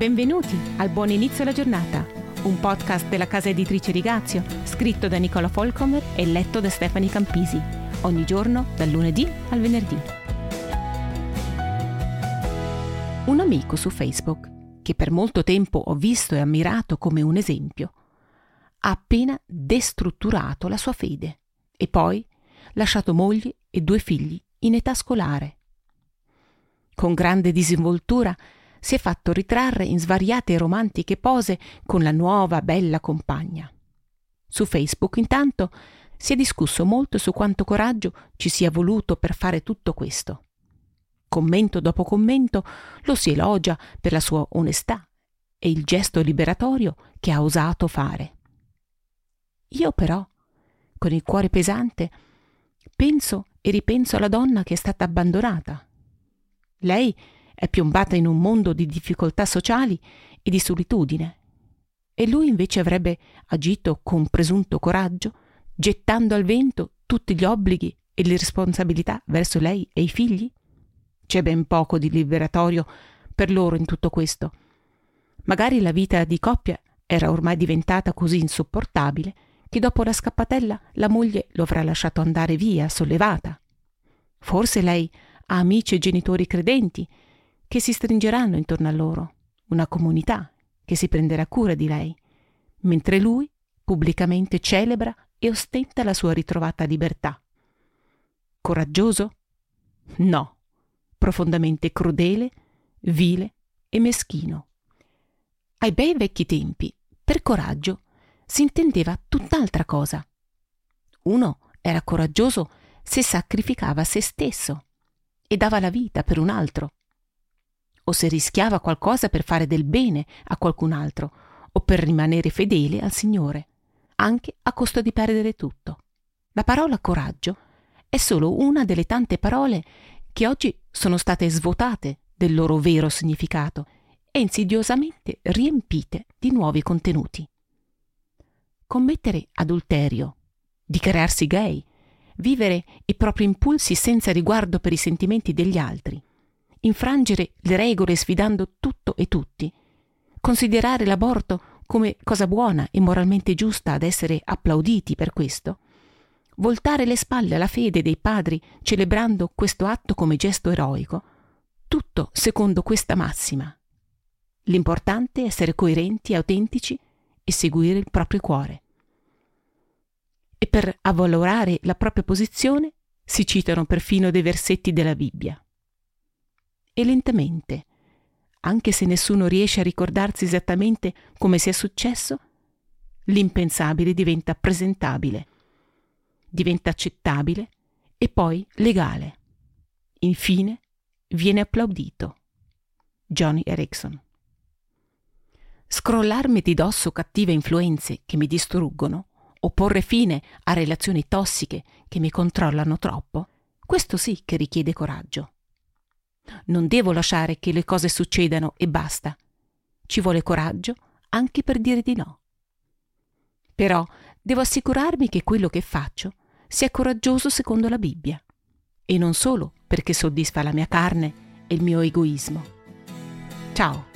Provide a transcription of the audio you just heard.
Benvenuti al Buon Inizio alla Giornata, un podcast della casa editrice Rigazio, scritto da Nicola Folcomer e letto da Stefani Campisi, ogni giorno dal lunedì al venerdì. Un amico su Facebook, che per molto tempo ho visto e ammirato come un esempio, ha appena destrutturato la sua fede e poi lasciato moglie e due figli in età scolare. Con grande disinvoltura si è fatto ritrarre in svariate e romantiche pose con la nuova bella compagna. Su Facebook intanto si è discusso molto su quanto coraggio ci sia voluto per fare tutto questo. Commento dopo commento lo si elogia per la sua onestà e il gesto liberatorio che ha osato fare. Io però, con il cuore pesante, penso e ripenso alla donna che è stata abbandonata. Lei è piombata in un mondo di difficoltà sociali e di solitudine. E lui invece avrebbe agito con presunto coraggio, gettando al vento tutti gli obblighi e le responsabilità verso lei e i figli? C'è ben poco di liberatorio per loro in tutto questo. Magari la vita di coppia era ormai diventata così insopportabile che dopo la scappatella la moglie lo avrà lasciato andare via, sollevata. Forse lei ha amici e genitori credenti che si stringeranno intorno a loro, una comunità che si prenderà cura di lei, mentre lui pubblicamente celebra e ostenta la sua ritrovata libertà. Coraggioso? No, profondamente crudele, vile e meschino. Ai bei vecchi tempi, per coraggio, si intendeva tutt'altra cosa. Uno era coraggioso se sacrificava se stesso e dava la vita per un altro o se rischiava qualcosa per fare del bene a qualcun altro o per rimanere fedele al Signore, anche a costo di perdere tutto. La parola coraggio è solo una delle tante parole che oggi sono state svuotate del loro vero significato e insidiosamente riempite di nuovi contenuti. Commettere adulterio, dichiararsi gay, vivere i propri impulsi senza riguardo per i sentimenti degli altri, infrangere le regole sfidando tutto e tutti, considerare l'aborto come cosa buona e moralmente giusta ad essere applauditi per questo, voltare le spalle alla fede dei padri celebrando questo atto come gesto eroico, tutto secondo questa massima. L'importante è essere coerenti e autentici e seguire il proprio cuore. E per avvalorare la propria posizione si citano perfino dei versetti della Bibbia e lentamente, anche se nessuno riesce a ricordarsi esattamente come sia successo, l'impensabile diventa presentabile, diventa accettabile e poi legale. Infine viene applaudito. Johnny Erickson. Scrollarmi di dosso cattive influenze che mi distruggono o porre fine a relazioni tossiche che mi controllano troppo, questo sì che richiede coraggio. Non devo lasciare che le cose succedano e basta. Ci vuole coraggio anche per dire di no. Però devo assicurarmi che quello che faccio sia coraggioso secondo la Bibbia e non solo perché soddisfa la mia carne e il mio egoismo. Ciao!